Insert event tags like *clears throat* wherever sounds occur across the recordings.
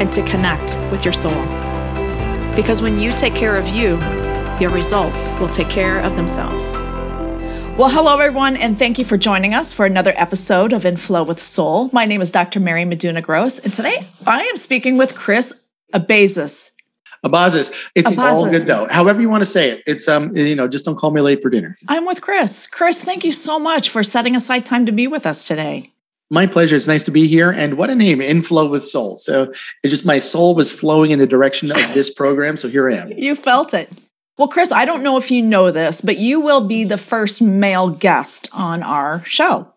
and to connect with your soul. Because when you take care of you, your results will take care of themselves. Well, hello, everyone, and thank you for joining us for another episode of In Flow with Soul. My name is Dr. Mary Meduna Gross, and today I am speaking with Chris Abazis. Abazis. It's, it's all good though. However you want to say it. It's um, you know, just don't call me late for dinner. I'm with Chris. Chris, thank you so much for setting aside time to be with us today. My pleasure. It's nice to be here. And what a name, Inflow with Soul. So it just my soul was flowing in the direction of this program. So here I am. You felt it. Well, Chris, I don't know if you know this, but you will be the first male guest on our show.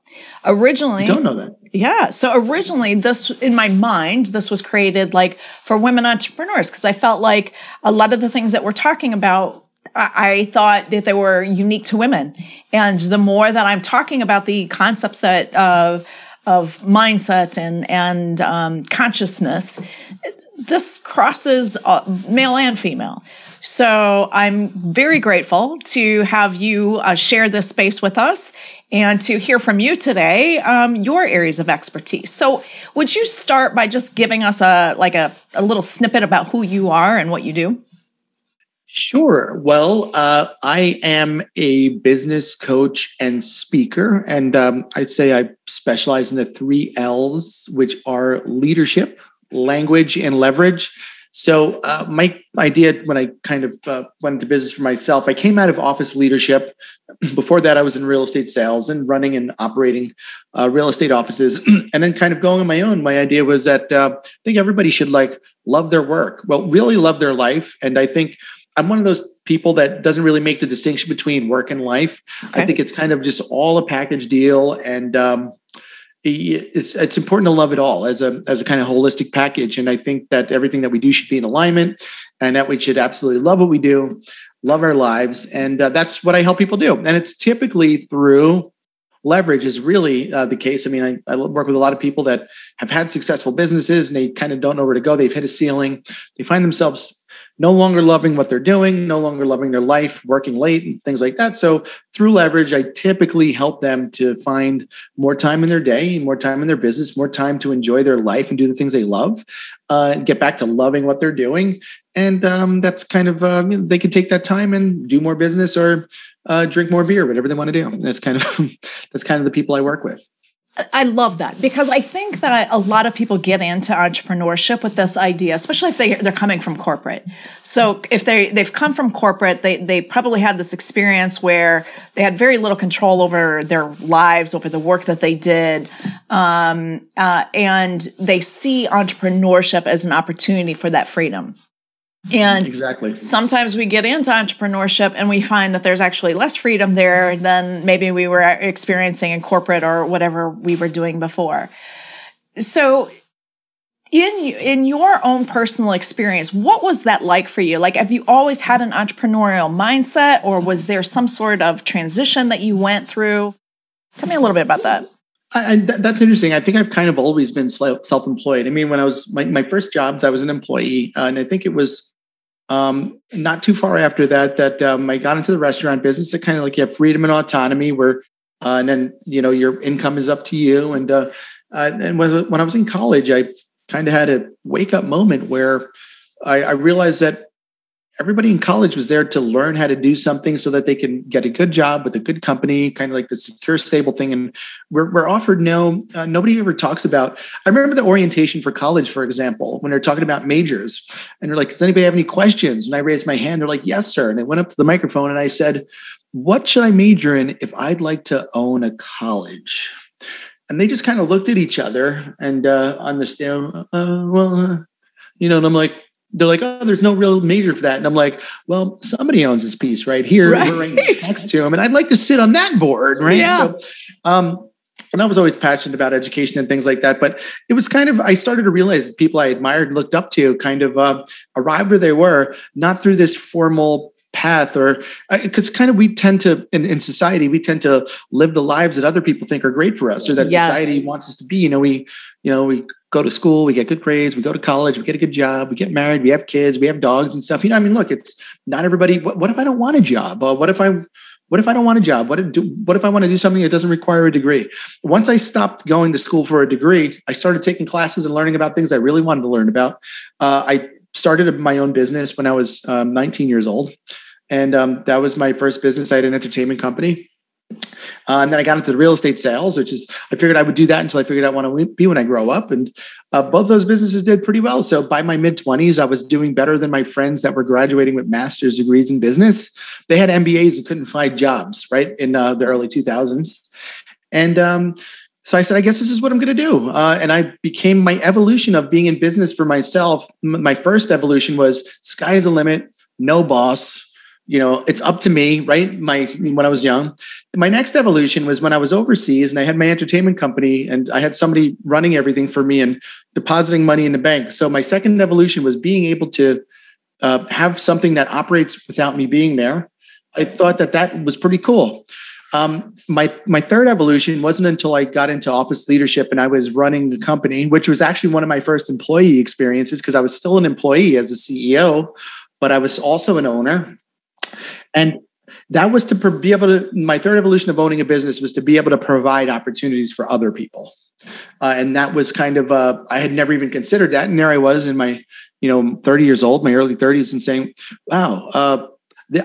Originally, I don't know that. Yeah. So originally, this in my mind, this was created like for women entrepreneurs because I felt like a lot of the things that we're talking about I thought that they were unique to women. And the more that I'm talking about the concepts that uh, of mindset and and um, consciousness, this crosses uh, male and female. So I'm very grateful to have you uh, share this space with us and to hear from you today um, your areas of expertise. So would you start by just giving us a like a, a little snippet about who you are and what you do? Sure. Well, uh, I am a business coach and speaker, and um, I'd say I specialize in the three L's, which are leadership, language, and leverage. So uh, my idea when I kind of uh, went into business for myself, I came out of office leadership. *clears throat* Before that, I was in real estate sales and running and operating uh, real estate offices, *clears throat* and then kind of going on my own. My idea was that uh, I think everybody should like love their work, well, really love their life, and I think. I'm one of those people that doesn't really make the distinction between work and life. Okay. I think it's kind of just all a package deal, and um, it's it's important to love it all as a as a kind of holistic package and i think that everything that we do should be in alignment and that we should absolutely love what we do love our lives and uh, that's what i help people do and it's typically through leverage is really uh, the case i mean I, I work with a lot of people that have had successful businesses and they kind of don't know where to go they've hit a ceiling they find themselves no longer loving what they're doing, no longer loving their life, working late, and things like that. So through leverage, I typically help them to find more time in their day, more time in their business, more time to enjoy their life and do the things they love, uh, get back to loving what they're doing. And um, that's kind of, uh, they can take that time and do more business or uh, drink more beer, whatever they want to do. And that's kind of, *laughs* that's kind of the people I work with. I love that because I think that a lot of people get into entrepreneurship with this idea, especially if they they're coming from corporate. So if they they've come from corporate, they they probably had this experience where they had very little control over their lives, over the work that they did, um, uh, and they see entrepreneurship as an opportunity for that freedom. And exactly. Sometimes we get into entrepreneurship and we find that there's actually less freedom there than maybe we were experiencing in corporate or whatever we were doing before. So in in your own personal experience, what was that like for you? Like have you always had an entrepreneurial mindset or was there some sort of transition that you went through? Tell me a little bit about that. I, that's interesting. I think I've kind of always been self-employed. I mean, when I was my, my first jobs, I was an employee, uh, and I think it was um, not too far after that, that um, I got into the restaurant business. It kind of like you have freedom and autonomy, where uh, and then you know your income is up to you. And uh, uh, and when when I was in college, I kind of had a wake up moment where I, I realized that everybody in college was there to learn how to do something so that they can get a good job with a good company, kind of like the secure, stable thing. And we're, we're offered no, uh, nobody ever talks about. I remember the orientation for college, for example, when they're talking about majors and they're like, does anybody have any questions? And I raised my hand. They're like, yes, sir. And I went up to the microphone and I said, what should I major in if I'd like to own a college? And they just kind of looked at each other and uh, on the stand, uh, well, uh, you know, and I'm like, they're like, oh, there's no real major for that. And I'm like, well, somebody owns this piece right here. Right. We're right next to him. And I'd like to sit on that board. Right. Yeah. So, um, and I was always passionate about education and things like that. But it was kind of, I started to realize that people I admired and looked up to kind of uh, arrived where they were, not through this formal path or because uh, kind of we tend to in, in, society we tend to live the lives that other people think are great for us or that yes. society wants us to be you know we you know we go to school, we get good grades, we go to college, we get a good job, we get married, we have kids, we have dogs and stuff. You know, I mean, look, it's not everybody. What, what if I don't want a job? Uh, what if I what if I don't want a job? What if, do, what if I want to do something that doesn't require a degree? Once I stopped going to school for a degree, I started taking classes and learning about things I really wanted to learn about. Uh, I started my own business when I was um, 19 years old. And um, that was my first business. I had an entertainment company. Uh, and then I got into the real estate sales, which is I figured I would do that until I figured out what I want to be when I grow up. And uh, both those businesses did pretty well. So by my mid twenties, I was doing better than my friends that were graduating with master's degrees in business. They had MBAs and couldn't find jobs right in uh, the early two thousands. And um, so I said, I guess this is what I'm going to do. Uh, and I became my evolution of being in business for myself. M- my first evolution was sky is the limit, no boss you know it's up to me right? My when i was young. My next evolution was when i was overseas and i had my entertainment company and i had somebody running everything for me and depositing money in the bank. So my second evolution was being able to uh, have something that operates without me being there. I thought that that was pretty cool. Um, my my third evolution wasn't until I got into office leadership and I was running the company, which was actually one of my first employee experiences because I was still an employee as a CEO, but I was also an owner and that was to be able to, my third evolution of owning a business was to be able to provide opportunities for other people. Uh, and that was kind of, uh, I had never even considered that. And there I was in my, you know, 30 years old, my early 30s, and saying, wow, uh,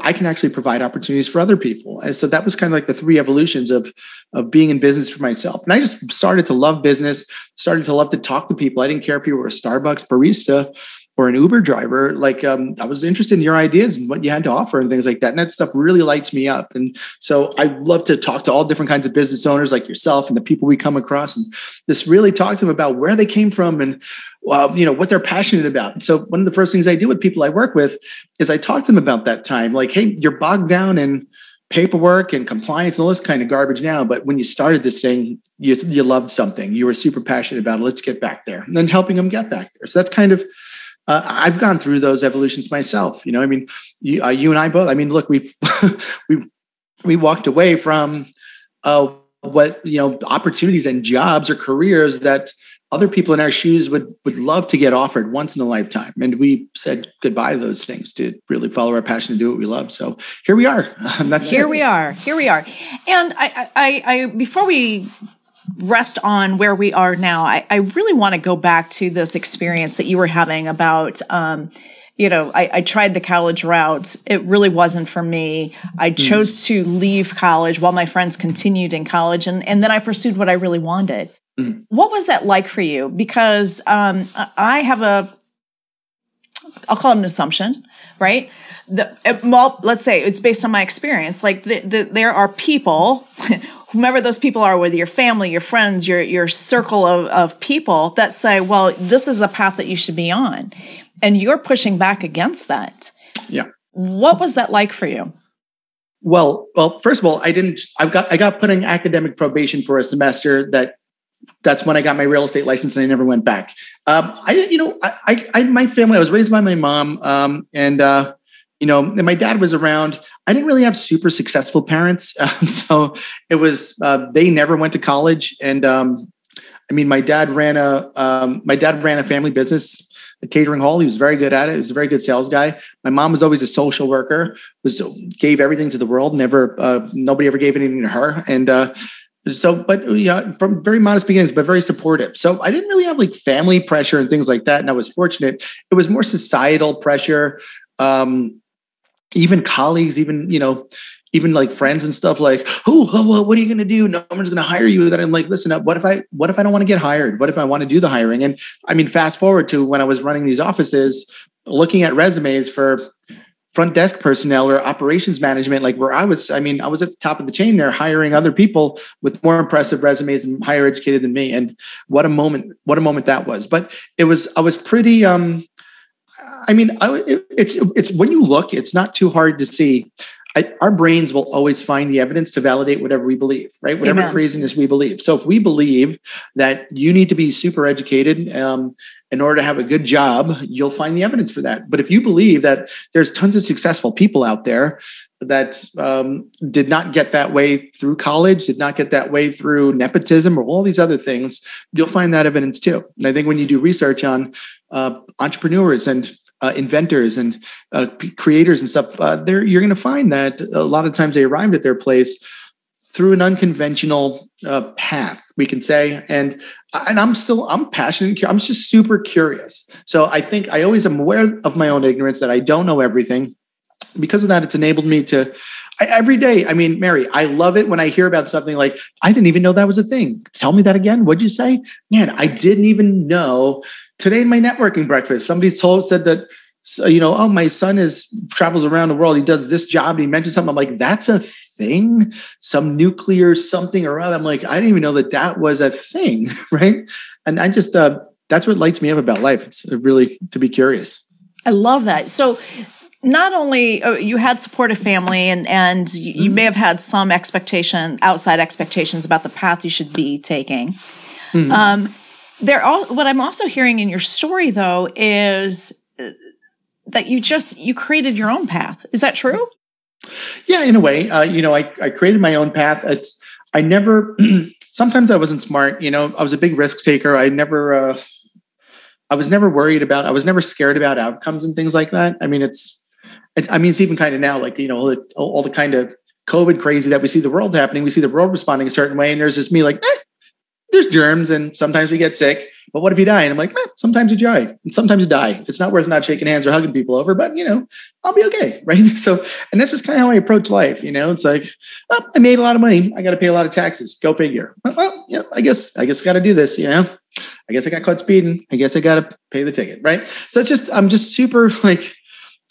I can actually provide opportunities for other people. And so that was kind of like the three evolutions of, of being in business for myself. And I just started to love business, started to love to talk to people. I didn't care if you were a Starbucks barista or an Uber driver, like um, I was interested in your ideas and what you had to offer and things like that. And that stuff really lights me up. And so I love to talk to all different kinds of business owners like yourself and the people we come across and just really talk to them about where they came from and uh, you know what they're passionate about. So one of the first things I do with people I work with is I talk to them about that time. Like, hey, you're bogged down in paperwork and compliance and all this kind of garbage now. But when you started this thing, you, you loved something. You were super passionate about it. Let's get back there. And then helping them get back there. So that's kind of uh, I've gone through those evolutions myself. You know, I mean, you, uh, you and I both. I mean, look, we *laughs* we we walked away from uh, what you know opportunities and jobs or careers that other people in our shoes would would love to get offered once in a lifetime, and we said goodbye to those things to really follow our passion and do what we love. So here we are. *laughs* That's here it. we are. Here we are. And I, I, I before we rest on where we are now, I, I really want to go back to this experience that you were having about, um, you know, I, I, tried the college route. It really wasn't for me. I hmm. chose mm. to leave college while my friends continued in college, and, and then I pursued what I really wanted. Mm. What was that like for you? Because um, I have a, I'll call it an assumption, right? The, well, let's say it's based on my experience. Like the, the, there are people *laughs* whomever those people are, whether your family, your friends, your your circle of, of people that say, well, this is a path that you should be on. And you're pushing back against that. Yeah. What was that like for you? Well, well, first of all, I didn't I've got I got put in academic probation for a semester that that's when I got my real estate license and I never went back. Um, I, you know, I, I, my family, I was raised by my mom, um, and uh, you know, and my dad was around. I didn't really have super successful parents, *laughs* um, so it was uh, they never went to college. And um, I mean, my dad ran a um, my dad ran a family business, a catering hall. He was very good at it. He was a very good sales guy. My mom was always a social worker. Was gave everything to the world. Never uh, nobody ever gave anything to her. And uh, so, but yeah, from very modest beginnings, but very supportive. So I didn't really have like family pressure and things like that. And I was fortunate. It was more societal pressure. Um, even colleagues, even, you know, even like friends and stuff like, oh, oh what are you going to do? No one's going to hire you. That I'm like, listen, up. what if I, what if I don't want to get hired? What if I want to do the hiring? And I mean, fast forward to when I was running these offices, looking at resumes for front desk personnel or operations management, like where I was, I mean, I was at the top of the chain there hiring other people with more impressive resumes and higher educated than me. And what a moment, what a moment that was. But it was, I was pretty, um, I mean, I, it, it's, it's when you look, it's not too hard to see I, our brains will always find the evidence to validate whatever we believe, right? Whatever Amen. craziness we believe. So if we believe that you need to be super educated um, in order to have a good job, you'll find the evidence for that. But if you believe that there's tons of successful people out there that um, did not get that way through college, did not get that way through nepotism or all these other things, you'll find that evidence too. And I think when you do research on uh, entrepreneurs and uh, inventors and uh, creators and stuff, uh, there you're going to find that a lot of times they arrived at their place through an unconventional uh, path, we can say. And and I'm still I'm passionate. I'm just super curious. So I think I always am aware of my own ignorance that I don't know everything. Because of that, it's enabled me to I, every day. I mean, Mary, I love it when I hear about something like, I didn't even know that was a thing. Tell me that again. What'd you say? Man, I didn't even know today in my networking breakfast, somebody told said that you know, oh, my son is travels around the world. He does this job. And he mentioned something. I'm like, that's a thing, some nuclear something or other. I'm like, I didn't even know that that was a thing, *laughs* right? And I just uh, that's what lights me up about life. It's really to be curious. I love that. So not only uh, you had supportive family and and you, mm-hmm. you, may have had some expectation outside expectations about the path you should be taking. Mm-hmm. um, there all what i'm also hearing in your story though is uh, that you just you created your own path. Is that true? Yeah in a way. Uh, you know I, I created my own path. It's i never *clears throat* sometimes i wasn't smart you know i was a big risk taker. I never uh, i was never worried about i was never scared about outcomes and things like that. I mean it's I mean, it's even kind of now like, you know, all the, all the kind of COVID crazy that we see the world happening. We see the world responding a certain way. And there's just me like, eh, there's germs and sometimes we get sick. But what if you die? And I'm like, eh, sometimes you die and sometimes you die. It's not worth not shaking hands or hugging people over, but you know, I'll be okay. *laughs* Right. So, and that's just kind of how I approach life. You know, it's like, oh, I made a lot of money. I got to pay a lot of taxes. Go figure. Well, yeah, I guess, I guess got to do this, you know, I guess I got caught speeding. I guess I got to pay the ticket. Right. So it's just, I'm just super *laughs* like,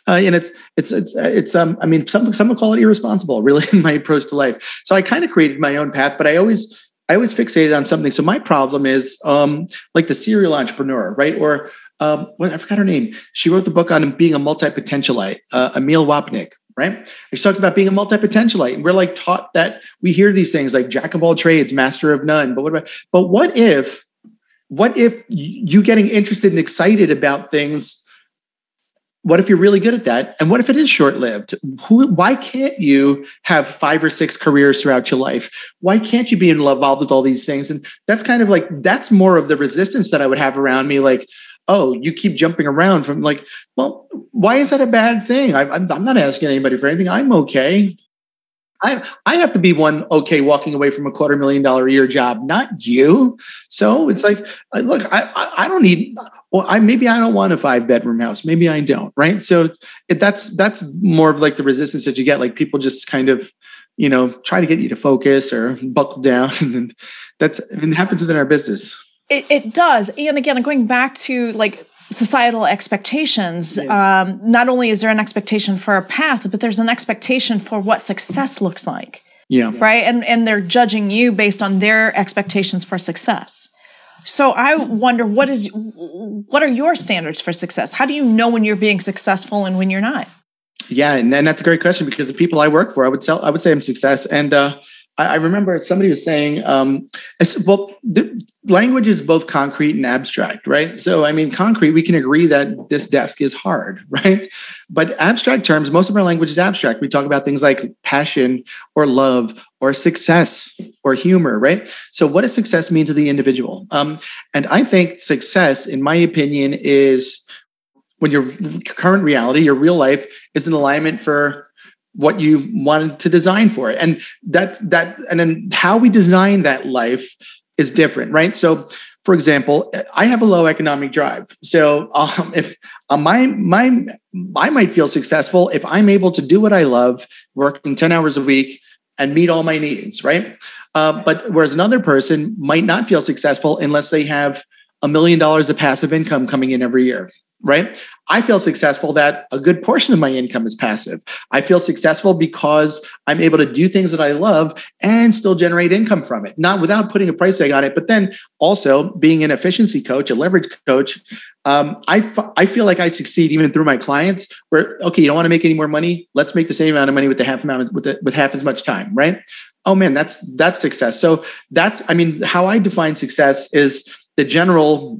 uh, and it's it's it's it's um I mean some some would call it irresponsible *laughs* really in my approach to life. So I kind of created my own path, but I always I always fixated on something. So my problem is um like the serial entrepreneur, right? Or um what I forgot her name. She wrote the book on being a multi-potentialite, uh, Emilie Wapnick, right? She talks about being a multi-potentialite. And we're like taught that we hear these things like jack of all trades, master of none. But what about but what if what if you getting interested and excited about things what if you're really good at that? And what if it is short-lived? Who, why can't you have five or six careers throughout your life? Why can't you be involved with all these things? And that's kind of like that's more of the resistance that i would have around me like oh you keep jumping around from like well why is that a bad thing? I, I'm, I'm not asking anybody for anything. I'm okay. I, I have to be one okay walking away from a quarter million dollar a year job, not you. So it's like, look, I, I, I don't need, well, I maybe I don't want a five bedroom house. Maybe I don't, right? So it, that's that's more of like the resistance that you get. Like people just kind of, you know, try to get you to focus or buckle down, *laughs* and that's I mean, it happens within our business. It, it does, and again, going back to like societal expectations. Yeah. Um, not only is there an expectation for a path, but there's an expectation for what success looks like. Yeah. Right. And and they're judging you based on their expectations for success. So I wonder what is what are your standards for success? How do you know when you're being successful and when you're not? Yeah, and, and that's a great question because the people I work for, I would tell, I would say I'm success, and uh, I, I remember somebody was saying, um, well, the language is both concrete and abstract, right? So, I mean, concrete, we can agree that this desk is hard, *laughs* right? But abstract terms, most of our language is abstract. We talk about things like passion or love or success or humor, right? So, what does success mean to the individual? Um, and I think success, in my opinion, is when your current reality, your real life, is in alignment for what you wanted to design for it and that that and then how we design that life is different right so for example, I have a low economic drive. So um, if uh, my my I might feel successful if I'm able to do what I love, working ten hours a week, and meet all my needs, right? Uh, but whereas another person might not feel successful unless they have a million dollars of passive income coming in every year, right? I feel successful that a good portion of my income is passive. I feel successful because I'm able to do things that I love and still generate income from it, not without putting a price tag on it. But then also being an efficiency coach, a leverage coach, um, I, f- I feel like I succeed even through my clients where, okay, you don't want to make any more money. Let's make the same amount of money with the half amount of, with, the, with half as much time, right? Oh man, that's, that's success. So that's, I mean, how I define success is the general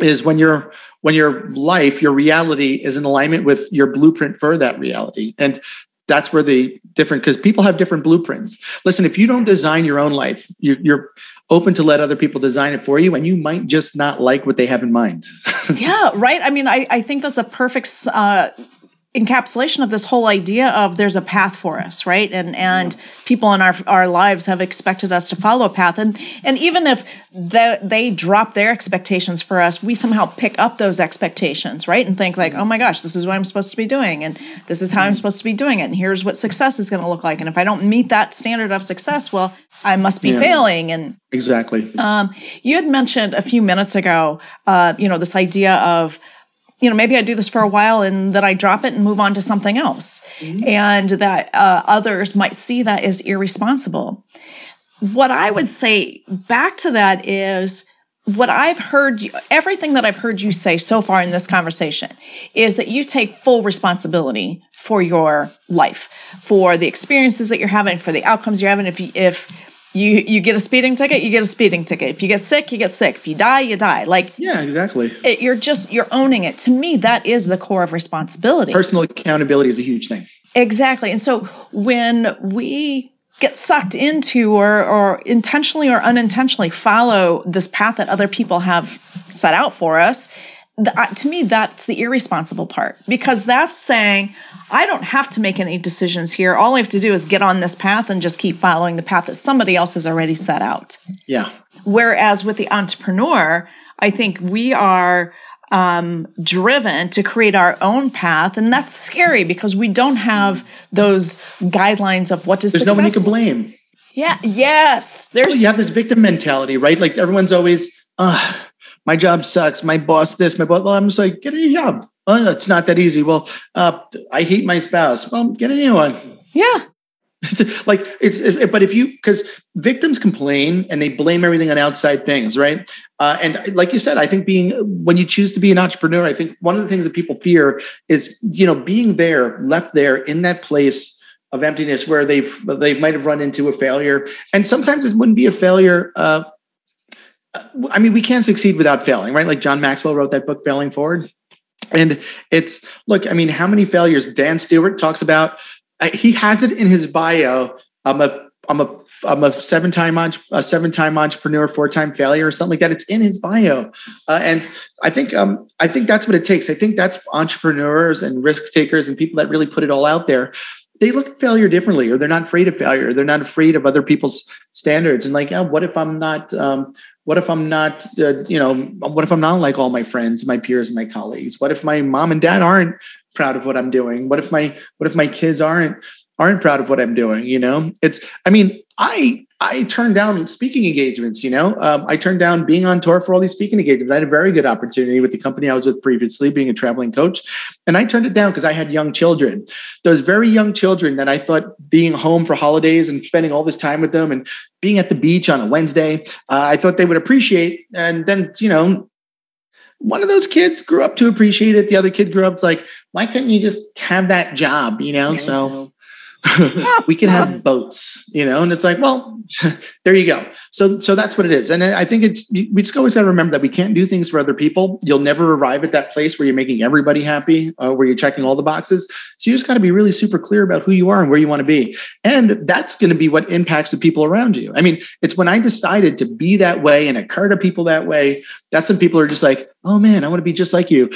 is when you're when your life, your reality is in alignment with your blueprint for that reality. And that's where the different because people have different blueprints. Listen, if you don't design your own life, you're, you're open to let other people design it for you, and you might just not like what they have in mind. *laughs* yeah, right. I mean, I, I think that's a perfect uh, encapsulation of this whole idea of there's a path for us right and and yeah. people in our our lives have expected us to follow a path and and even if the, they drop their expectations for us we somehow pick up those expectations right and think like oh my gosh this is what i'm supposed to be doing and this is how i'm supposed to be doing it and here's what success is going to look like and if i don't meet that standard of success well i must be yeah. failing and exactly um, you had mentioned a few minutes ago uh, you know this idea of you know, maybe I do this for a while and then I drop it and move on to something else. Mm-hmm. And that uh, others might see that as irresponsible. What I would say back to that is what I've heard, everything that I've heard you say so far in this conversation is that you take full responsibility for your life, for the experiences that you're having, for the outcomes you're having. If you, if you you get a speeding ticket you get a speeding ticket. If you get sick you get sick. If you die you die. Like yeah exactly. it, you're just you're owning it. To me that is the core of responsibility. Personal accountability is a huge thing. Exactly. And so when we get sucked into or or intentionally or unintentionally follow this path that other people have set out for us the, uh, to me that's the irresponsible part. Because that's saying I don't have to make any decisions here. All I have to do is get on this path and just keep following the path that somebody else has already set out. Yeah. Whereas with the entrepreneur, I think we are um, driven to create our own path, and that's scary because we don't have those guidelines of what is. There's nobody to blame. Yeah. Yes. There's. Well, you have this victim mentality, right? Like everyone's always, uh, my job sucks. My boss this. My boss. Well, I'm just like, get a new job oh, it's not that easy. Well, uh, I hate my spouse. Well, get a new one. Yeah. *laughs* like it's, it, but if you, because victims complain and they blame everything on outside things, right? Uh, and like you said, I think being, when you choose to be an entrepreneur, I think one of the things that people fear is, you know, being there, left there in that place of emptiness where they've, they might have run into a failure. And sometimes it wouldn't be a failure. Uh, I mean, we can't succeed without failing, right? Like John Maxwell wrote that book, Failing Forward. And it's look, I mean, how many failures Dan Stewart talks about? He has it in his bio. I'm a I'm a I'm a seven time a seven time entrepreneur, four time failure, or something like that. It's in his bio, uh, and I think um, I think that's what it takes. I think that's entrepreneurs and risk takers and people that really put it all out there. They look at failure differently, or they're not afraid of failure. They're not afraid of other people's standards. And like, what if I'm not? Um, what if i'm not uh, you know what if i'm not like all my friends my peers my colleagues? What if my mom and dad aren't proud of what i'm doing? What if my what if my kids aren't aren't proud of what i'm doing you know? It's i mean i I turned down speaking engagements. You know, um, I turned down being on tour for all these speaking engagements. I had a very good opportunity with the company I was with previously, being a traveling coach, and I turned it down because I had young children. Those very young children that I thought being home for holidays and spending all this time with them and being at the beach on a Wednesday, uh, I thought they would appreciate. And then, you know, one of those kids grew up to appreciate it. The other kid grew up like, why couldn't you just have that job? You know, so *laughs* we can have *laughs* boats, you know, and it's like, well, *laughs* there you go. So, so that's what it is. And I think it's, we just always got to remember that we can't do things for other people. You'll never arrive at that place where you're making everybody happy, uh, where you're checking all the boxes. So you just got to be really super clear about who you are and where you want to be. And that's going to be what impacts the people around you. I mean, it's when I decided to be that way and occur to people that way, that's when people are just like, oh man, I want to be just like you.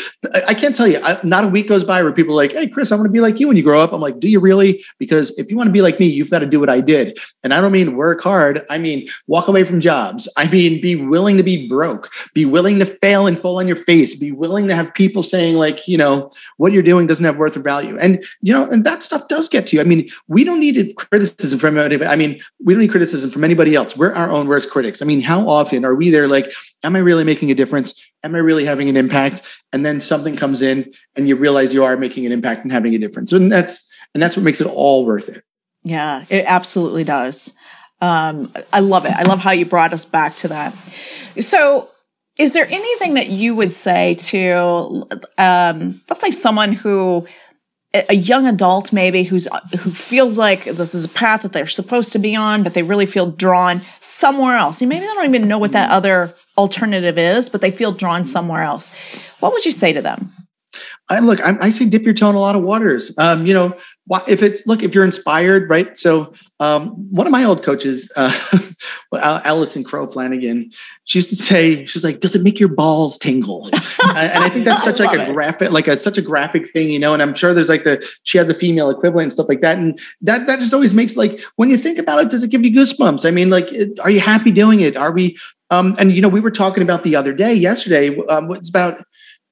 I can't tell you, I, not a week goes by where people are like, hey, Chris, I want to be like you when you grow up. I'm like, do you really? Because if you want to be like me, you've got to do what I did. And I don't mean work hard. I mean, walk walk away from jobs. I mean, be willing to be broke, be willing to fail and fall on your face, be willing to have people saying, like, you know, what you're doing doesn't have worth or value. And, you know, and that stuff does get to you. I mean, we don't need criticism from anybody. I mean, we don't need criticism from anybody else. We're our own worst critics. I mean, how often are we there like, am I really making a difference? Am I really having an impact? And then something comes in and you realize you are making an impact and having a difference. And that's and that's what makes it all worth it. Yeah, it absolutely does. Um, I love it. I love how you brought us back to that. So, is there anything that you would say to, um, let's say, someone who, a young adult maybe, who's who feels like this is a path that they're supposed to be on, but they really feel drawn somewhere else? And maybe they don't even know what that other alternative is, but they feel drawn somewhere else. What would you say to them? I look, I, I, say dip your toe in a lot of waters. Um, you know, if it's look, if you're inspired, right? So, um, one of my old coaches, uh, *laughs* Allison Crow Flanagan, she used to say, she's like, "Does it make your balls tingle?" *laughs* and I think that's such like a graphic, like a such a graphic thing, you know. And I'm sure there's like the she had the female equivalent and stuff like that, and that that just always makes like when you think about it, does it give you goosebumps? I mean, like, are you happy doing it? Are we? Um, and you know, we were talking about the other day, yesterday. Um, it's about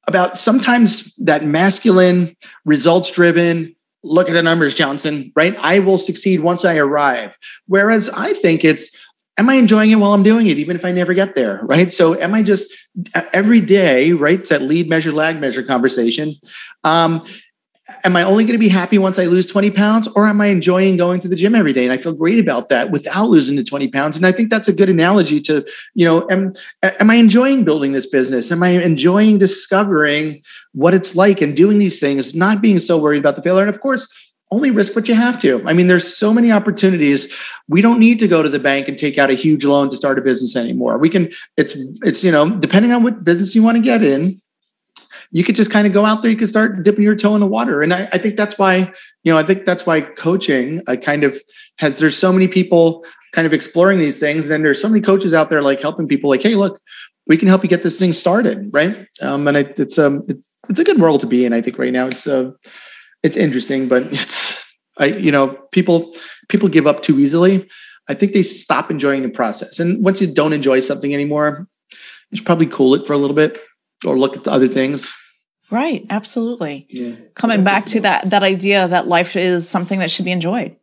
about sometimes that masculine, results driven, look at the numbers, Johnson, right? I will succeed once I arrive. Whereas I think it's, am I enjoying it while I'm doing it, even if I never get there, right? So am I just every day, right? That lead measure, lag measure conversation. Um, am I only going to be happy once I lose 20 pounds or am I enjoying going to the gym every day? And I feel great about that without losing the 20 pounds. And I think that's a good analogy to, you know, am, am I enjoying building this business? Am I enjoying discovering what it's like and doing these things, not being so worried about the failure? And of course, only risk what you have to. I mean, there's so many opportunities. We don't need to go to the bank and take out a huge loan to start a business anymore. We can, it's, it's, you know, depending on what business you want to get in, you could just kind of go out there, you could start dipping your toe in the water. And I, I think that's why, you know, I think that's why coaching I kind of has there's so many people kind of exploring these things. And there's so many coaches out there like helping people like, hey, look, we can help you get this thing started. Right. Um, and it, it's um it's it's a good world to be in, I think right now. It's uh it's interesting, but it's I, you know, people people give up too easily. I think they stop enjoying the process. And once you don't enjoy something anymore, you should probably cool it for a little bit or look at the other things. Right, absolutely. Yeah. Coming back to that that idea that life is something that should be enjoyed.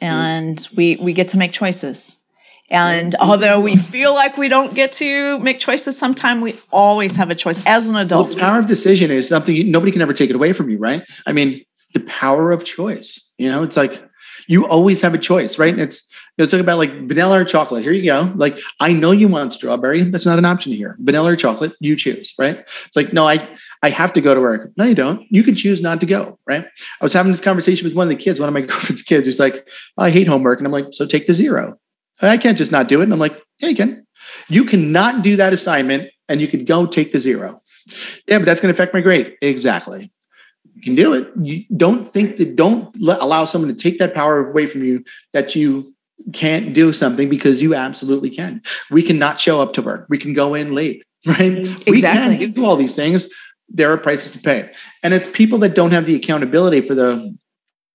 And we we get to make choices. And yeah. although we feel like we don't get to make choices sometime, we always have a choice as an adult. Well, the power of decision is something you, nobody can ever take it away from you, right? I mean, the power of choice. You know, it's like you always have a choice, right? And it's you know, talk about like vanilla or chocolate. Here you go. Like, I know you want strawberry. That's not an option here. Vanilla or chocolate, you choose, right? It's like, no, I I have to go to work. No, you don't. You can choose not to go, right? I was having this conversation with one of the kids, one of my *laughs* girlfriend's kids, who's like, oh, I hate homework. And I'm like, so take the zero. I can't just not do it. And I'm like, yeah, you can. You cannot do that assignment and you could go take the zero. Yeah, but that's going to affect my grade. Exactly. You can do it. You don't think that, don't let, allow someone to take that power away from you that you can't do something because you absolutely can. We cannot show up to work. We can go in late, *laughs* right? Exactly. We can do all these things there are prices to pay. And it's people that don't have the accountability for the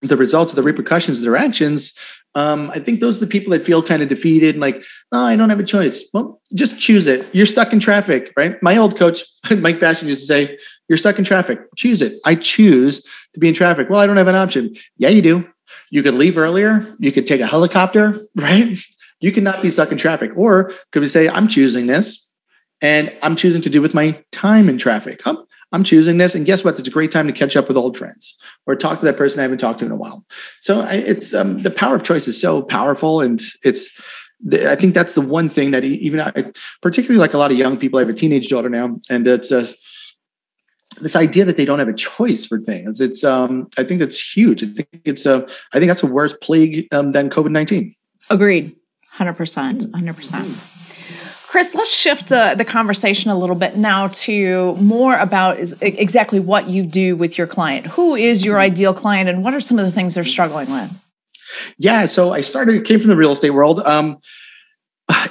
the results of the repercussions of their actions. Um, I think those are the people that feel kind of defeated and like, oh, I don't have a choice. Well, just choose it. You're stuck in traffic, right? My old coach, *laughs* Mike Bastian, used to say, You're stuck in traffic. Choose it. I choose to be in traffic. Well, I don't have an option. Yeah, you do. You could leave earlier. You could take a helicopter, *laughs* right? You cannot be stuck in traffic. Or could we say, I'm choosing this and I'm choosing to do with my time in traffic. I'm choosing this. And guess what? It's a great time to catch up with old friends or talk to that person I haven't talked to in a while. So I, it's um, the power of choice is so powerful. And it's, the, I think that's the one thing that even I, particularly like a lot of young people, I have a teenage daughter now, and it's a, this idea that they don't have a choice for things. It's, um, I think that's huge. I think it's a, I think that's a worse plague um, than COVID 19. Agreed. 100%. 100%. Chris, let's shift the, the conversation a little bit now to more about is exactly what you do with your client. Who is your ideal client, and what are some of the things they're struggling with? Yeah, so I started came from the real estate world. Um,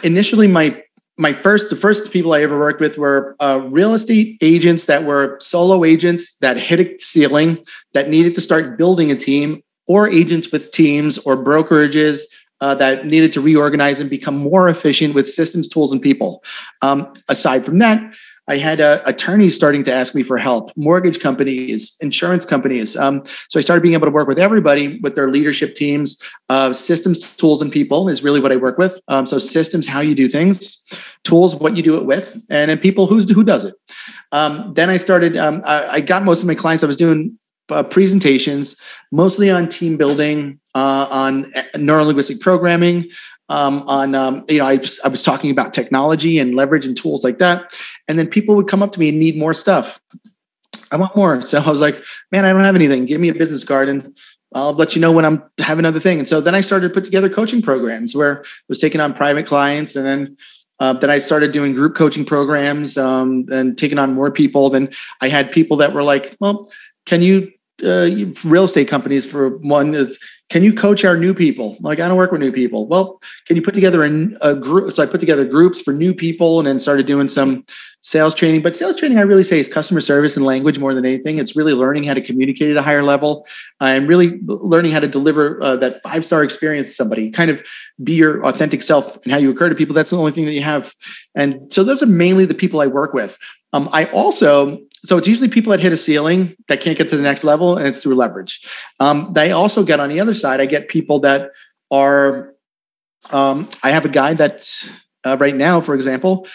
initially, my my first the first people I ever worked with were uh, real estate agents that were solo agents that hit a ceiling that needed to start building a team, or agents with teams or brokerages uh, that needed to reorganize and become more efficient with systems, tools, and people. Um, aside from that, I had uh, attorneys starting to ask me for help, mortgage companies, insurance companies. Um, so I started being able to work with everybody with their leadership teams. Uh, systems, tools, and people is really what I work with. Um, so systems, how you do things, tools, what you do it with, and then people, who's who does it. Um, then I started. Um, I, I, got most of my clients. I was doing uh, presentations, mostly on team building, uh, on uh, neurolinguistic programming, um, on um, you know I, I was talking about technology and leverage and tools like that. And then people would come up to me and need more stuff. I want more. So i was like man i don't have anything. Give me a business card and i'll let you know when i'm have another thing and so then i started to put together coaching programs where i was taking on private clients and then uh, then I started doing group coaching programs um, and taking on more people. Then I had people that were like, "Well, can you uh, real estate companies for one is can you coach our new people? Like i don't work with new people. Well can you put together a, a, group so i put together groups for new people and then started doing some sales training. But sales training i really say is customer service and language more than anything. It's really learning how to communicate at a higher level and really learning how to deliver uh, that five star experience to somebody. Kind of be your authentic self and how you occur to people. That's the only thing that you have. And so those are mainly the people i work with. Um, I also so it's usually people that hit a ceiling that can't get to the next level, and it's through leverage. Um, they also get on the other side. I get people that are. Um, I have a guy that's uh, right now, for example,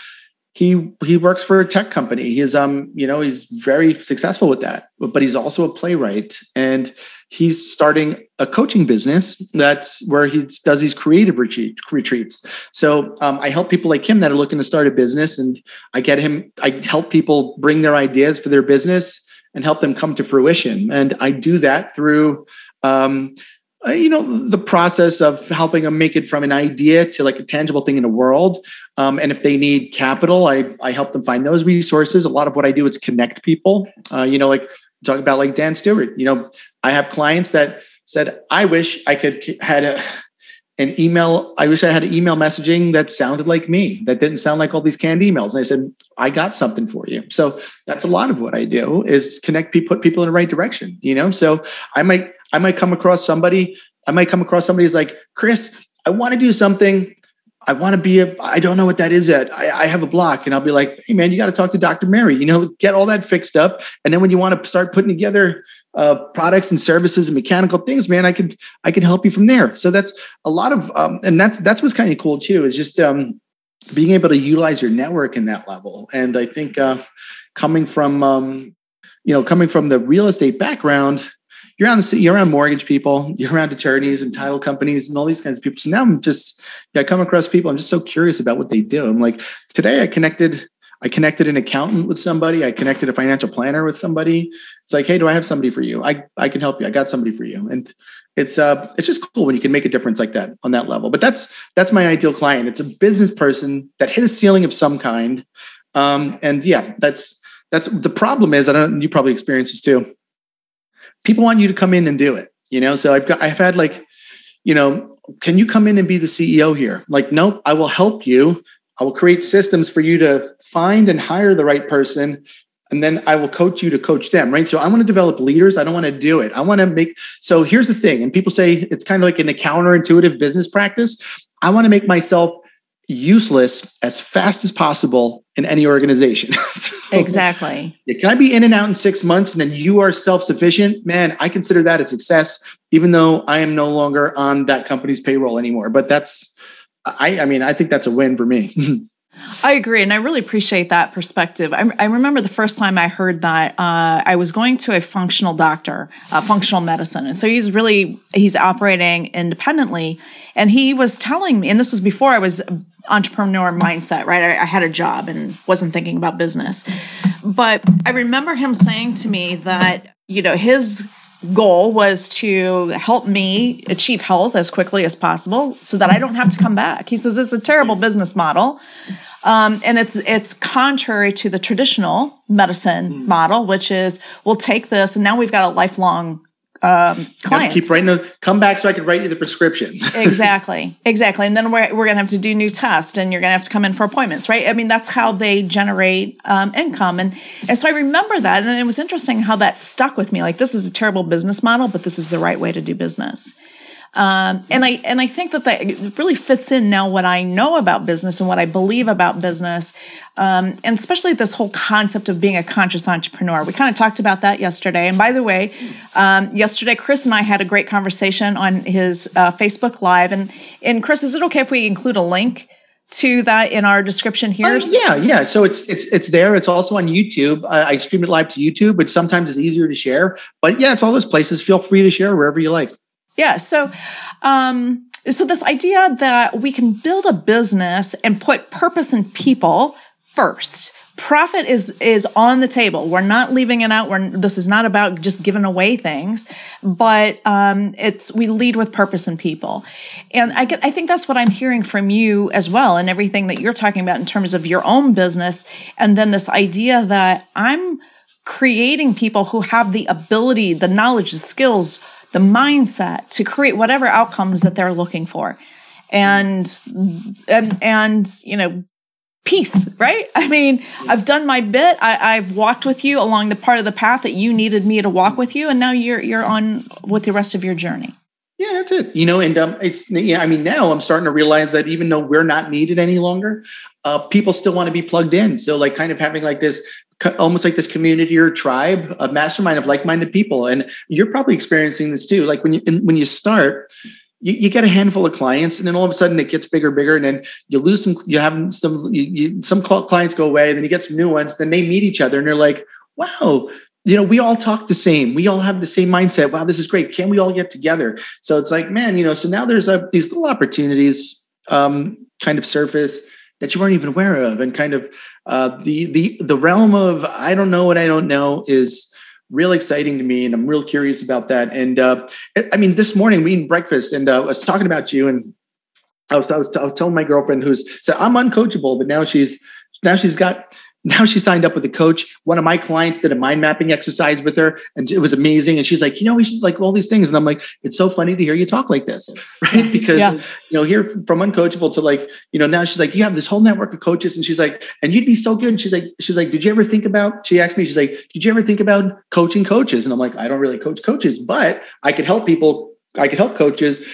he he works for a tech company. He's um you know he's very successful with that, but he's also a playwright, and he's starting a coaching business that's where he does these creative retreat, retreats. So um, I help people like him that are looking to start a business, and I get him. I help people bring their ideas for their business and help them come to fruition. And I do that through. Um, uh, you know the process of helping them make it from an idea to like a tangible thing in the world. Um, and if they need capital I, I help them find those resources. A lot of what i do is connect people. Uh, you know like talk about like dan stewart. You know I have clients that said, I wish I could had a, an email. I wish I had email messaging that sounded like me, that didn't sound like all these canned emails. And I said, I got something for you. So that's a lot of what I do is connect people, put people in the right direction, you know? So I might, I might come across somebody, I might come across somebody who's like, Chris, I want to do something. I want to be a, I don't know what that is yet. I, I have a block. And I'll be like, hey man, you got to talk to Dr. Mary, you know, get all that fixed up. And then when you want to start putting together uh, products and services and mechanical things, man, I could I could help you from there. So that's a lot of, um, and that's that's what's kind of cool too. Is just um, being able to utilize your network in that level. And I think uh, coming from um, you know coming from the real estate background, you're around you're around mortgage people, *laughs* you're around attorneys and title companies and all these kinds of people. So now I'm just yeah, I come across people. I'm just so curious about what they do. I'm like today I connected I connected an accountant with somebody. I connected a financial planner with somebody. It's like, hey, do I have somebody for you? I, I can help you. I got somebody for you. And it's uh it's just cool when you can make a difference like that on that level. But that's that's my ideal client. It's a business person that hit a ceiling of some kind. Um, and yeah, that's that's the problem is I don't you probably experience this too. People want you to come in and do it, you know. So I've got I've had like, you know, can you come in and be the CEO here? Like, nope, I will help you I will create systems for you to find and hire the right person. And then I will coach you to coach them, right? So I want to develop leaders. I don't want to do it. I want to make. So here's the thing. And people say it's kind of like in a counterintuitive business practice. I want to make myself useless as fast as possible in any organization. *laughs* so, exactly. Yeah, can I be in and out in six months and then you are self sufficient? Man, I consider that a success, even though I am no longer on that company's payroll anymore. But that's I, I mean, I think that's a win for me. *laughs* I agree, and I really appreciate that perspective. I, I remember the first time I heard that uh, I was going to a functional doctor, uh, functional medicine, and so he's really he's operating independently, and he was telling me, and this was before I was entrepreneur mindset, right? I, I had a job and wasn't thinking about business, but I remember him saying to me that you know his goal was to help me achieve health as quickly as possible so that I don't have to come back. He says it's a terrible business model. Um, and it's it's contrary to the traditional medicine mm. model, which is we'll take this and now we've got a lifelong um, client. Keep writing. A, come back so I can write you the prescription. *laughs* exactly, exactly. And then we're we're gonna have to do new tests, and you're gonna have to come in for appointments, right? I mean, that's how they generate um, income, and and so I remember that, and it was interesting how that stuck with me. Like this is a terrible business model, but this is the right way to do business. Um, and I and I think that that really fits in now what I know about business and what I believe about business, um, and especially this whole concept of being a conscious entrepreneur. We kind of talked about that yesterday. And by the way, um, yesterday Chris and I had a great conversation on his uh, Facebook Live. And and Chris, is it okay if we include a link? to that in our description here? Uh, yeah, yeah. So it's it's it's there. It's also on YouTube. I, I stream it live to YouTube, but sometimes it's easier to share. But yeah, it's all those places. Feel free to share wherever you like. Yeah. So, um, so this idea that we can build a business and put purpose in people first. Profit is is on the table. We're not leaving it out. We're this is not about just giving away things but um, it's we lead with purpose in people. And i get i think that's what i'm hearing from you as well and everything that you're talking about in terms of your own business and then this idea that i'm creating people who have the ability the knowledge the skills the mindset to create whatever outcomes that they're looking for. And and and you know peace right? *laughs* I mean i've done my bit. I, i've walked with you along the part of the path that you needed me to walk with you and now you're you're on with the rest of your journey. Yeah that's it. You know and um, it's yeah i mean now i'm starting to realize that even though we're not needed any longer uh, people still want to be plugged in. So like kind of having like this almost like this community or tribe, a mastermind of like-minded people. And you're probably experiencing this too. Like when you when you start, you, you, get a handful of clients, and then all of a sudden it gets bigger, bigger, and then you lose some. You have some. You, you, some clients go away, then you get some new ones. Then they meet each other, and they're like, "Wow." You know, we all talk the same. We all have the same mindset. Wow, this is great. Can we all get together? So it's like, man, you know. So now there's a, these little opportunities um, kind of surface that you weren't even aware of, and kind of uh, the the the realm of I don't know what I don't know is real exciting to me, and I'm real curious about that. And uh, I mean, this morning we eating breakfast, and uh, I was talking about you, and I was I was, I was telling my girlfriend who's said I'm uncoachable, but now she's now she's got now she signed up with a coach. One of my clients did a mind mapping exercise with her, and it was amazing. And she's like, you know, we should like all these things. And I'm like, it's so funny to hear you talk like this, *laughs* right? Because yeah. you know, here from uncoachable to like, you know, now she's like, you have this whole network of coaches, and she's like, and you'd be so good. And she's like, she's like, did you ever think about? She asked me, she's like, did you ever think about coaching coaches? And I'm like, I don't really coach coaches, but I could help people. I could help coaches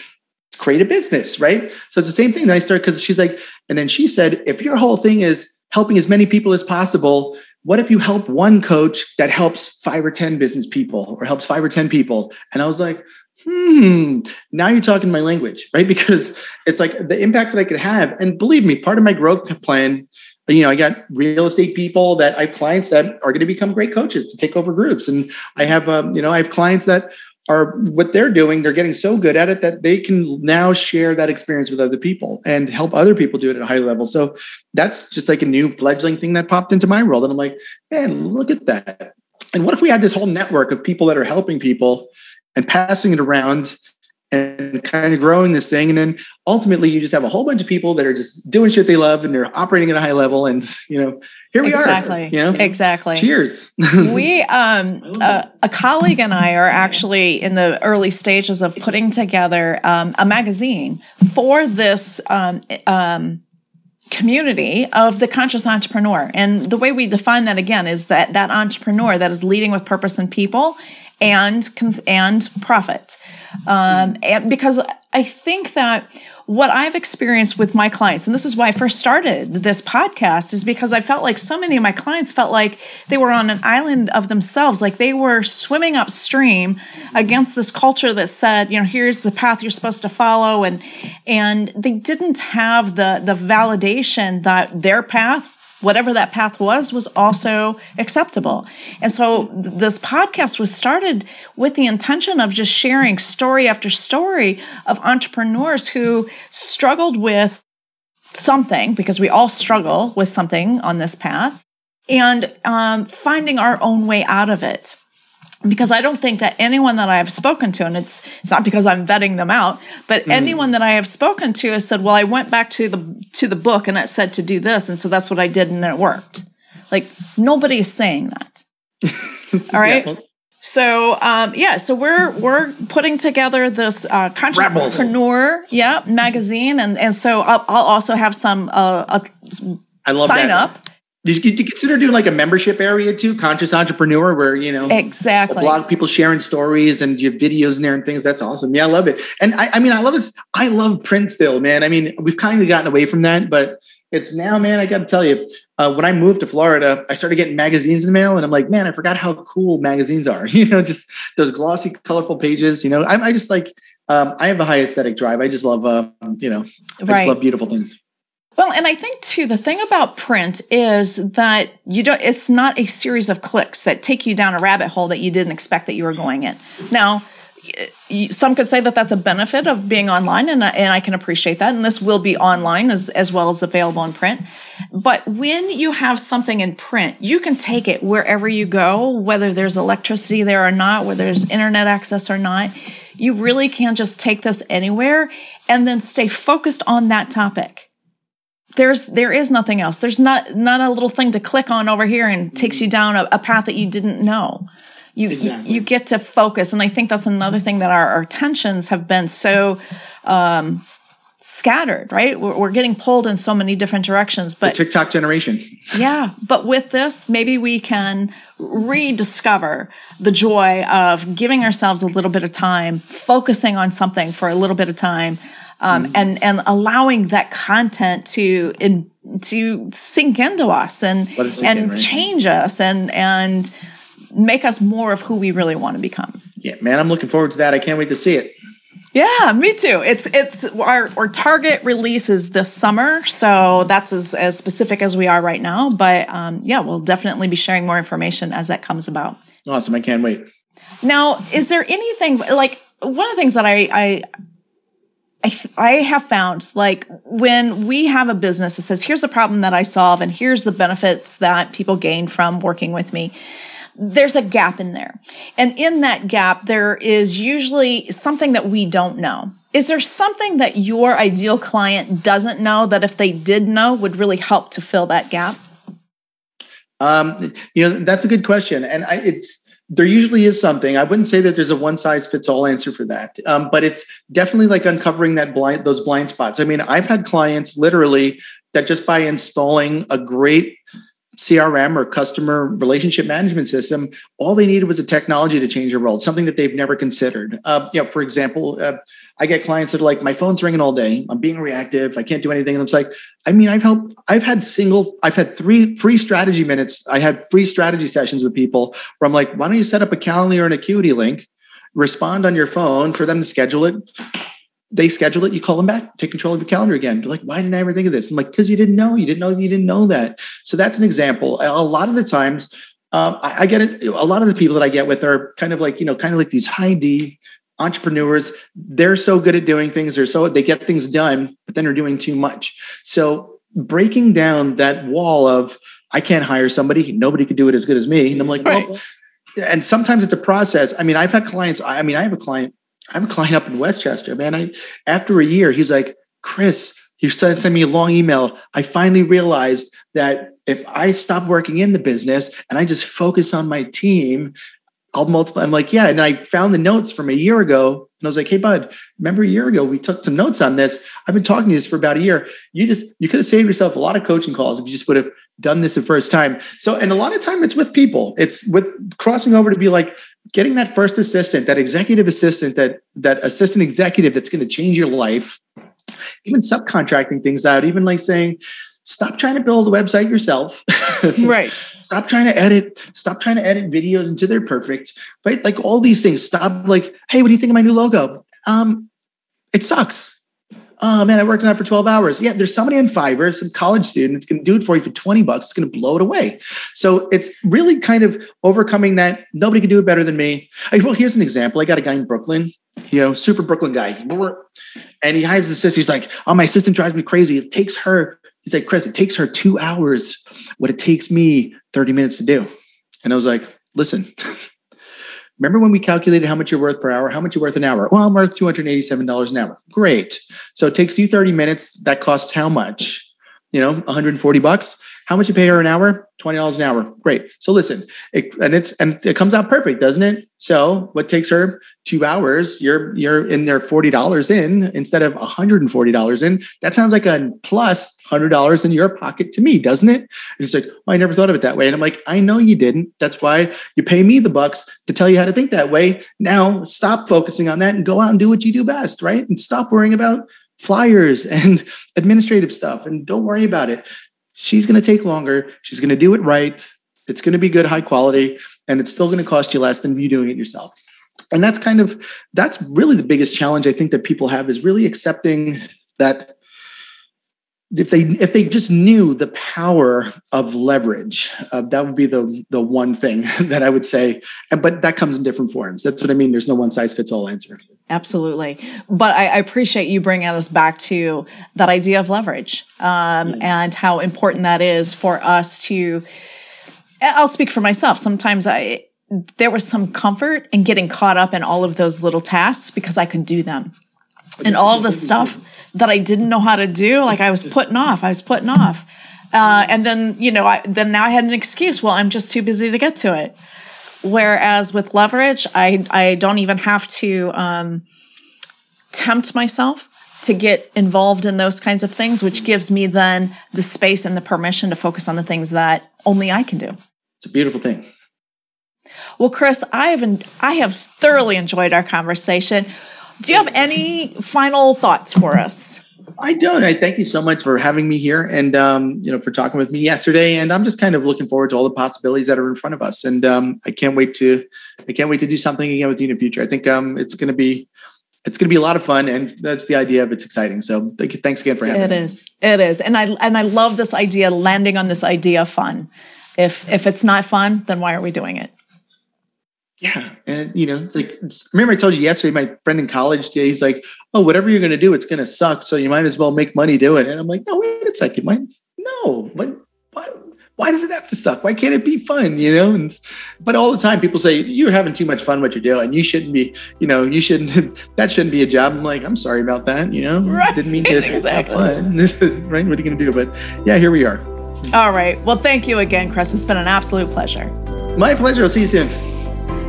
create a business, right? So it's the same thing that I start because she's like, and then she said, if your whole thing is helping as many people as possible. What if you help one coach that helps five or 10 business people or helps five or 10 people? And I was like, hmm, now you're talking my language, right? *laughs* Because it's like the impact that I could have. And believe me, part of my growth plan, you know, I got real estate people that I have clients that are going to become great coaches to take over groups. And I have, um, you know, I have clients that are what they're doing they're getting so good at it that they can now share that experience with other people and help other people do it at a high level. So that's just like a new fledgling thing that popped into my world. And i'm like man look at that. And what if we had this whole network of people that are helping people and passing it around and kind of growing this thing. And then ultimately you just have a whole bunch of people that are just doing shit they love and they're operating at a high level. And, you know, here we exactly. are. You know? Exactly. Cheers. *laughs* we, um, uh, a colleague and I are actually in the early stages of putting together um, a magazine for this um, um, community of the conscious entrepreneur. And the way we define that again is that that entrepreneur that is leading with purpose and people and and profit. Um, and because I think that what I've experienced with my clients, and this is why I first started this podcast, is because I felt like so many of my clients felt like they were on an island of themselves, like they were swimming upstream against this culture that said, you know, here's the path you're supposed to follow, and and they didn't have the the validation that their path whatever that path was was also acceptable. And so th- this podcast was started with the intention of just sharing story after story of entrepreneurs who struggled with something because we all struggle with something on this path and um, finding our own way out of it because I don't think that anyone that I have spoken to, and it's it's not because I'm vetting them out, but mm. anyone that I have spoken to has said, "Well, I went back to the to the book and it said to do this, and so that's what I did, and it worked." Like nobody is saying that. *laughs* All right. Yeah. So um, yeah, so we're we're putting together this uh, consciouspreneur, yeah, magazine, and and so I'll, I'll also have some uh, uh, I love sign that. up Did you, you consider doing like a membership area too, conscious entrepreneur, where you know exactly a blog of people sharing stories and your videos in there and things. That's awesome. Yeah, I love it. And I, I mean, I love this. I love print still, man. I mean, we've kind of gotten away from that, but it's now, man. I got to tell you, uh, when I moved to Florida, I started getting magazines in the mail, and I'm like, man, I forgot how cool magazines are. *laughs* You know, just those glossy, colorful pages. You know, I, I just like. Um, I have a high aesthetic drive. I just love, uh, you know, I right. just love beautiful things. Well, and I think too, the thing about print is that you don't, it's not a series of clicks that take you down a rabbit hole that you didn't expect that you were going in. Now, some could say that that's a benefit of being online, and I, and I can appreciate that. And this will be online as, as well as available in print. But when you have something in print, you can take it wherever you go, whether there's electricity there or not, whether there's internet access or not. You really can just take this anywhere and then stay focused on that topic there's there is nothing else. There's not not a little thing to click on over here and takes you down a, a path that you didn't know. You, exactly. you, you get to focus and i think that's another thing that our, our attentions have been so um, scattered right? We're, we're, getting pulled in so many different directions but the tiktok generation. Yeah but with this maybe we can rediscover the joy of giving ourselves a little bit of time focusing on something for a little bit of time um, mm and and allowing that content to in to sink into us and and in, right? change us and and make us more of who we really want to become. Yeah, man, I'm looking forward to that. I can't wait to see it. Yeah, me too. It's it's our our target release is this summer, so that's as, as specific as we are right now. But um, yeah, we'll definitely be sharing more information as that comes about. Awesome! I can't wait. Now, is there anything like one of the things that I I I, I have found like when we have a business that says, here's the problem that I solve and here's the benefits that people gain from working with me, there's a gap in there. And in that gap, there is usually something that we don't know. Is there something that your ideal client doesn't know that if they did know would really help to fill that gap? Um, you know, that's a good question. And I, it's, there usually is something. I wouldn't say that there's a one size fits all answer for that, um, but it's definitely like uncovering that blind those blind spots. I mean, I've had clients literally that just by installing a great CRM or customer relationship management system, all they needed was a technology to change their world, something that they've never considered. Uh, you know, for example, uh, I get clients that are like, my phone's ringing all day. I'm being reactive. I can't do anything. And I'm like, I mean, I've helped, I've had single, I've had three free strategy minutes. I had free strategy sessions with people where I'm like, why don't you set up a calendar or an acuity link, respond on your phone for them to schedule it. They schedule it, you call them back, take control of your calendar again. They're like, why didn't I ever think of this? I'm like, because you didn't know, you didn't know, you didn't know that. So that's an example. A lot of the times, um, I, I, get it. A lot of the people that I get with are kind of like, you know, kind of like these high D entrepreneurs they're so good at doing things they're so they get things done but then they're doing too much so breaking down that wall of i can't hire somebody nobody could do it as good as me and i'm like right. well and sometimes it's a process i mean i've had clients i mean i have a client i have a client up in westchester man i after a year he's like chris he sending me a long email i finally realized that if I stop working in the business and I just focus on my team I'll multiply. I'm like, yeah. And I found the notes from a year ago. And I was like, hey, bud, remember a year ago we took some notes on this. I've been talking to this for about a year. You just, you could have saved yourself a lot of coaching calls if you just would have done this the first time. So, and a lot of time it's with people. It's with crossing over to be like getting that first assistant, that executive assistant, that that assistant executive that's going to change your life. Even subcontracting things out, even like saying, stop trying to build a website yourself. *laughs* right stop trying to edit stop trying to edit videos until they're perfect right like all these things stop like hey what do you think of my new logo um it sucks oh man i worked on it for 12 hours. Yeah there's somebody in fiverr some college student that's going to do it for you for 20 bucks it's going to blow it away. So it's really kind of overcoming that nobody can do it better than me. I, well here's an example. I got a guy in brooklyn you know super brooklyn guy. And he hires an assistant he's like oh my assistant drives me crazy. It takes her He's like, Chris, it takes her two hours. What it takes me 30 minutes to do. And I was like, listen, remember when we calculated how much you're worth per hour? How much you're worth an hour? Well, I'm worth $287 an hour. Great. So it takes you 30 minutes. That costs how much? You know, 140 bucks. How much you pay her an hour? Twenty dollars an hour. Great. So listen, it, and it's and it comes out perfect, doesn't it? So what takes her two hours? You're you're in there forty dollars in instead of one hundred and forty dollars in. That sounds like a plus hundred dollars in your pocket to me, doesn't it? And he's like, oh, I never thought of it that way. And I'm like, I know you didn't. That's why you pay me the bucks to tell you how to think that way. Now stop focusing on that and go out and do what you do best, right? And stop worrying about flyers *laughs* and administrative stuff and don't worry about it. She's going to take longer. She's going to do it right. It's going to be good, high quality, and it's still going to cost you less than you doing it yourself. And that's kind of that's really the biggest challenge I think that people have is really accepting that if they if they just knew the power of leverage, uh, that would be the the one thing *laughs* that I would say. And but that comes in different forms. That's what I mean. There's no one size fits all answer. Absolutely, but I, I appreciate you bringing us back to that idea of leverage um, yeah. and how important that is for us to. I'll speak for myself. Sometimes I there was some comfort in getting caught up in all of those little tasks because I could do them. And all the stuff that I didn't know how to do, like I was putting off, I was putting off. Uh, and then, you know, I, then now I had an excuse. Well, I'm just too busy to get to it. Whereas with leverage, I, I don't even have to um, tempt myself to get involved in those kinds of things, which gives me then the space and the permission to focus on the things that only I can do. It's a beautiful thing. Well, Chris, I have I have thoroughly enjoyed our conversation. Do you have any final thoughts for us? I don't. I thank you so much for having me here and um, you know for talking with me yesterday. And I'm just kind of looking forward to all the possibilities that are in front of us. And um, I can't wait to I can't wait to do something again with you in the future. I think um, it's going to be it's going to be a lot of fun, and that's the idea of it's exciting. So thank you, thanks again for having it me. It is. It is, and I and I love this idea landing on this idea of fun. If if it's not fun, then why are we doing it? Yeah. And, you know, it's like, remember I told you yesterday, my friend in college, he's like, oh, whatever you're going to do, it's going to suck. So you might as well make money doing it. And I'm like, no, wait a second. Might, no, but why, why does it have to suck? Why can't it be fun? You know? And, but all the time people say, you're having too much fun what you're doing. You shouldn't be, you know, you shouldn't, *laughs* that shouldn't be a job. I'm like, I'm sorry about that. You know, right. didn't mean to exactly. have fun. *laughs* right. What are you going to do? But yeah, here we are. All right. Well, thank you again, Chris. It's been an absolute pleasure. My pleasure. I'll see you soon.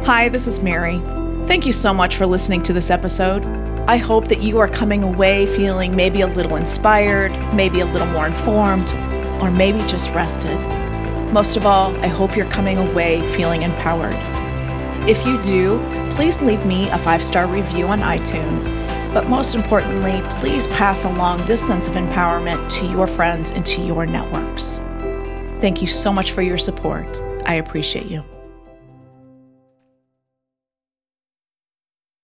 Hi, this is Mary. Thank you so much for listening to this episode. I hope that you are coming away feeling maybe a little inspired, maybe a little more informed, or maybe just rested. Most of all, I hope you're coming away feeling empowered. If you do, please leave me a five star review on iTunes. But most importantly, please pass along this sense of empowerment to your friends and to your networks. Thank you so much for your support. I appreciate you.